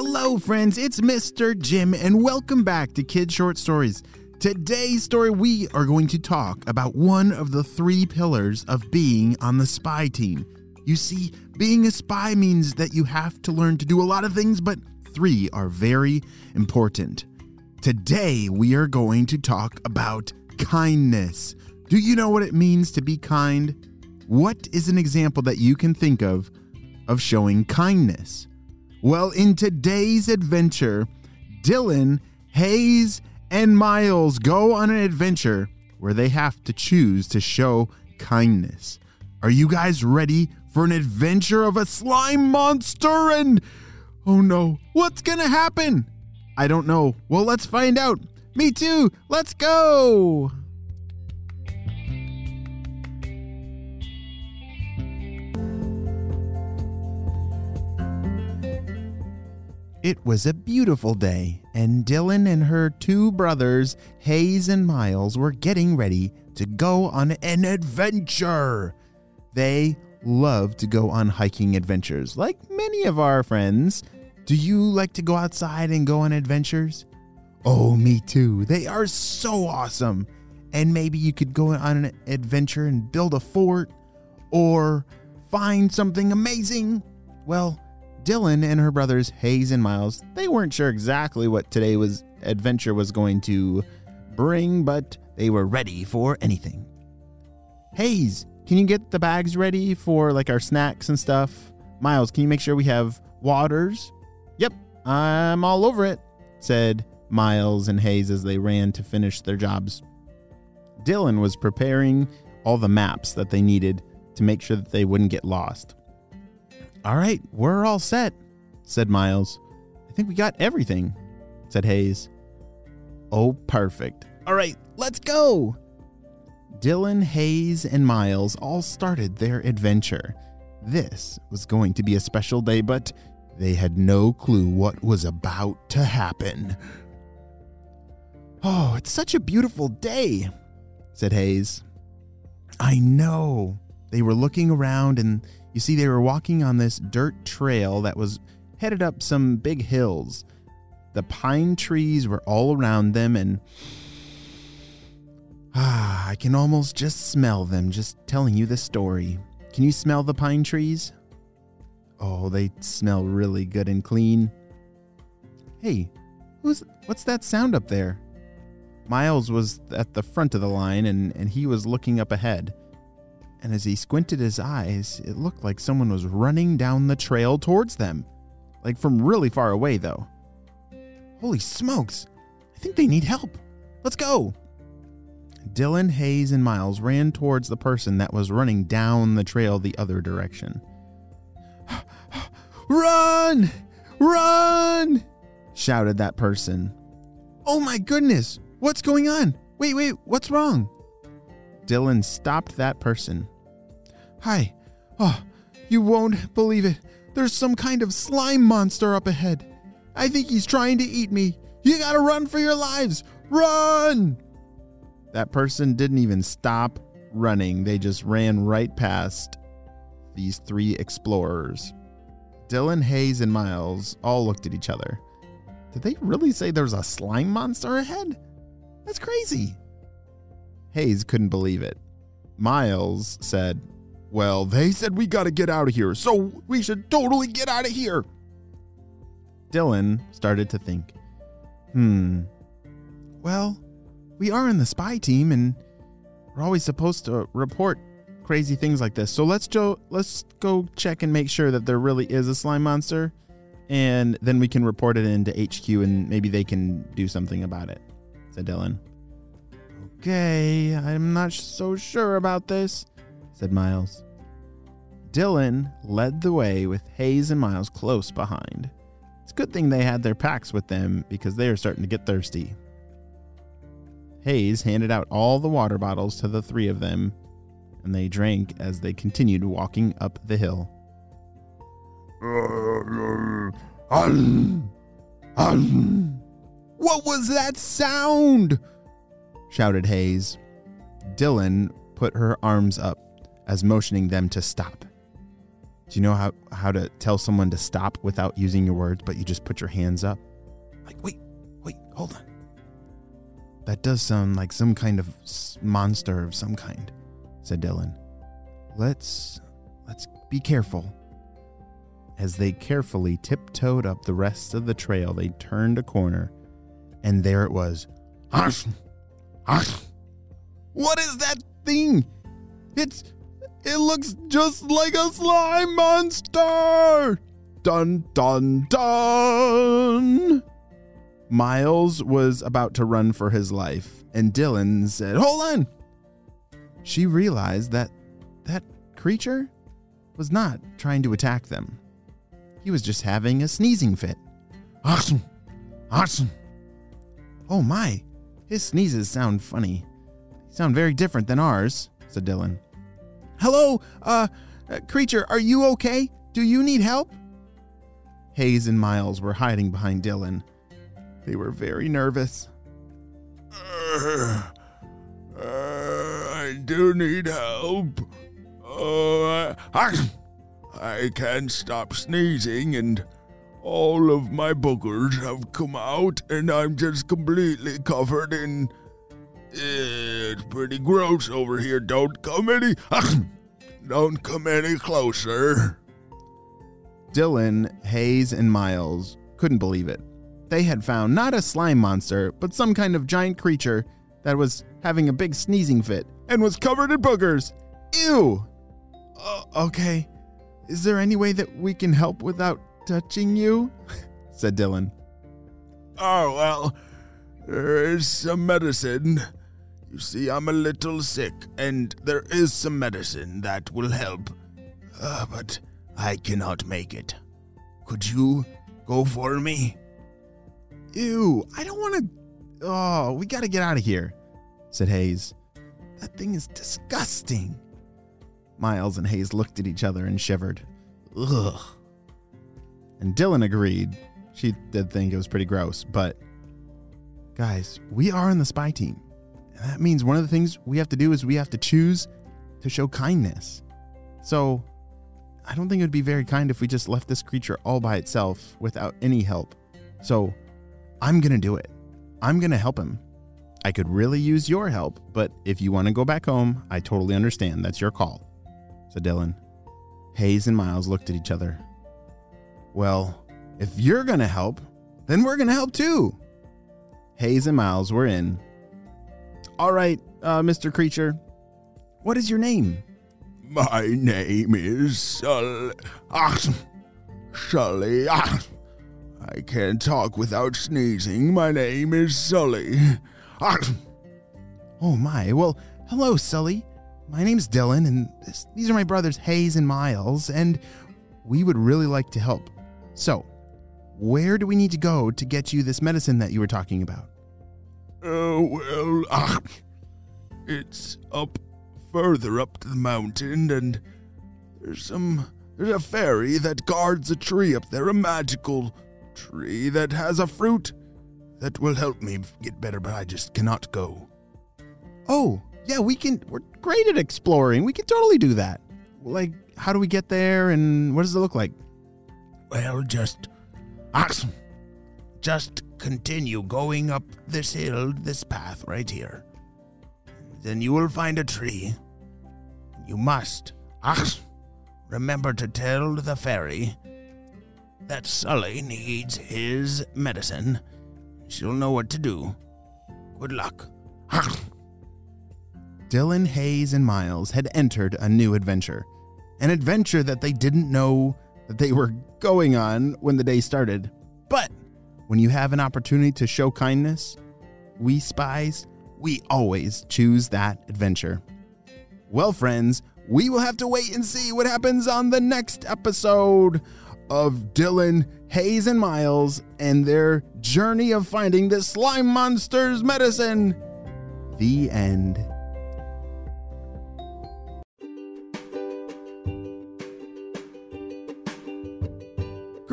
Hello, friends, it's Mr. Jim, and welcome back to Kid Short Stories. Today's story, we are going to talk about one of the three pillars of being on the spy team. You see, being a spy means that you have to learn to do a lot of things, but three are very important. Today, we are going to talk about kindness. Do you know what it means to be kind? What is an example that you can think of of showing kindness? Well, in today's adventure, Dylan, Hayes, and Myles go on an adventure where they have to choose to show kindness. Are you guys ready for an adventure of a slime monster? And oh no, what's gonna happen? I don't know. Well, let's find out. Me too. Let's go. It was a beautiful day, and Dylan and her two brothers, Hayes and Myles, were getting ready to go on an adventure. They love to go on hiking adventures, like many of our friends. Do you like to go outside and go on adventures? Oh, me too. They are so awesome. And maybe you could go on an adventure and build a fort or find something amazing. Well, Dylan and her brothers Hayes and Myles, they weren't sure exactly what today was adventure was going to bring, but they were ready for anything. Hayes, can you get the bags ready for like our snacks and stuff? Myles, can you make sure we have waters? Yep, I'm all over it, said Myles and Hayes as they ran to finish their jobs. Dylan was preparing all the maps that they needed to make sure that they wouldn't get lost. All right, we're all set, said Myles. I think we got everything, said Hayes. Oh, perfect. All right, let's go. Dylan, Hayes, and Myles all started their adventure. This was going to be a special day, but they had no clue what was about to happen. Oh, it's such a beautiful day, said Hayes. I know. They were looking around and you see, they were walking on this dirt trail that was headed up some big hills. The pine trees were all around them, and ah, I can almost just smell them just telling you the story. Can you smell the pine trees? Oh, they smell really good and clean. Hey, who's what's that sound up there? Myles was at the front of the line and, and he was looking up ahead and as he squinted his eyes, it looked like someone was running down the trail towards them. Like from really far away, though. Holy smokes! I think they need help. Let's go! Dylan, Hayes, and Myles ran towards the person that was running down the trail the other direction. Run! Run! shouted that person. Oh my goodness! What's going on? Wait, wait, what's wrong? Dylan stopped that person. Hi. Oh, you won't believe it. There's some kind of slime monster up ahead. I think he's trying to eat me. You gotta run for your lives. Run! That person didn't even stop running, they just ran right past these three explorers. Dylan, Hayes, and Myles all looked at each other. Did they really say there's a slime monster ahead? That's crazy. Hayes couldn't believe it. Myles said, Well, they said we gotta get out of here, so we should totally get out of here. Dylan started to think, Hmm, well, we are in the spy team and we're always supposed to report crazy things like this. So let's go let's go check and make sure that there really is a slime monster and then we can report it into HQ and maybe they can do something about it, said Dylan. Okay, I'm not so sure about this, said Myles. Dylan led the way with Hayes and Myles close behind. It's a good thing they had their packs with them because they are starting to get thirsty. Hayes handed out all the water bottles to the three of them, and they drank as they continued walking up the hill. What was that sound? Shouted Hayes. Dylan put her arms up as motioning them to stop. Do you know how, how to tell someone to stop without using your words, but you just put your hands up? Like, wait, wait, hold on. That does sound like some kind of monster of some kind, said Dylan. Let's let's be careful. As they carefully tiptoed up the rest of the trail, they turned a corner, and there it was. What is that thing? It's it looks just like a slime monster. Dun dun dun. Myles was about to run for his life, and Dylan said, Hold on! She realized that that creature was not trying to attack them. He was just having a sneezing fit. Awesome! Awesome! Oh my, his sneezes sound funny. They sound very different than ours, said Dylan. Hello, uh, uh, creature, are you okay? Do you need help? Hayes and Myles were hiding behind Dylan they were very nervous. Uh, uh, I do need help. Uh, I, I can't stop sneezing, and all of my boogers have come out, and I'm just completely covered in. It's pretty gross over here. Don't come any. Don't come any closer. Dylan, Hayes, and Myles couldn't believe it they had found not a slime monster, but some kind of giant creature that was having a big sneezing fit and was covered in boogers. Ew! Uh, okay. Is there any way that we can help without touching you? said Dylan. Oh, well, there is some medicine. You see, I'm a little sick, and there is some medicine that will help. Uh, but I cannot make it. Could you go for me? Ew, I don't want to. Oh, we got to get out of here, said Hayes. That thing is disgusting. Myles and Hayes looked at each other and shivered. Ugh. And Dylan agreed. She did think it was pretty gross, but guys, we are in the spy team. And that means one of the things we have to do is we have to choose to show kindness. So I don't think it would be very kind if we just left this creature all by itself without any help. So I'm going to do it. I'm going to help him. I could really use your help, but if you want to go back home, I totally understand. That's your call, said Dylan. Hayes and Myles looked at each other. Well, if you're going to help, then we're going to help too. Hayes and Myles were in. All right, uh, Mr. Creature, what is your name? My name is Sully. Ah, Sully. Ah. I can't talk without sneezing. My name is Sully. oh my. Well, hello, Sully. My name's Dylan, and this, these are my brothers Hayes and Myles, and we would really like to help. So, where do we need to go to get you this medicine that you were talking about? Oh, well, uh, it's up further up to the mountain, and there's some. There's a fairy that guards a tree up there, a magical tree that has a fruit that will help me get better, but I just cannot go. Oh, yeah, we can. We're great at exploring. We can totally do that. Like, how do we get there and what does it look like? Well, just. Just continue going up this hill, this path right here. Then you will find a tree. You must. Remember to tell the fairy that Sully needs his medicine. She'll know what to do. Good luck. Dylan, Hayes, and Myles had entered a new adventure. An adventure that they didn't know that they were going on when the day started. But when you have an opportunity to show kindness, we spies, we always choose that adventure. Well, friends, we will have to wait and see what happens on the next episode of Dylan, Hayes, and Myles and their journey of finding the slime monster's medicine. The end.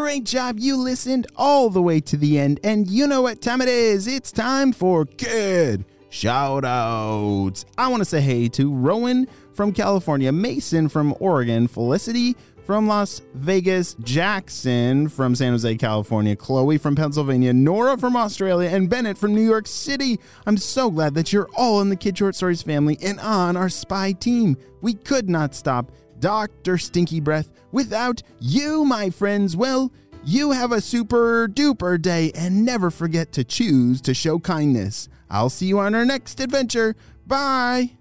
Great job. You listened all the way to the end, and you know what time it is. It's time for Kid shout outs. I want to say hey to Rowan from California, Mason from Oregon, Felicity from Las Vegas, Jackson from San Jose, California, Chloe from Pennsylvania, Nora from Australia, and Bennett from New York City. I'm so glad that you're all in the Kid Short Stories family and on our spy team. We could not stop Dr. Stinky Breath without you, my friends. Well, you have a super duper day and never forget to choose to show kindness. I'll see you on our next adventure. Bye.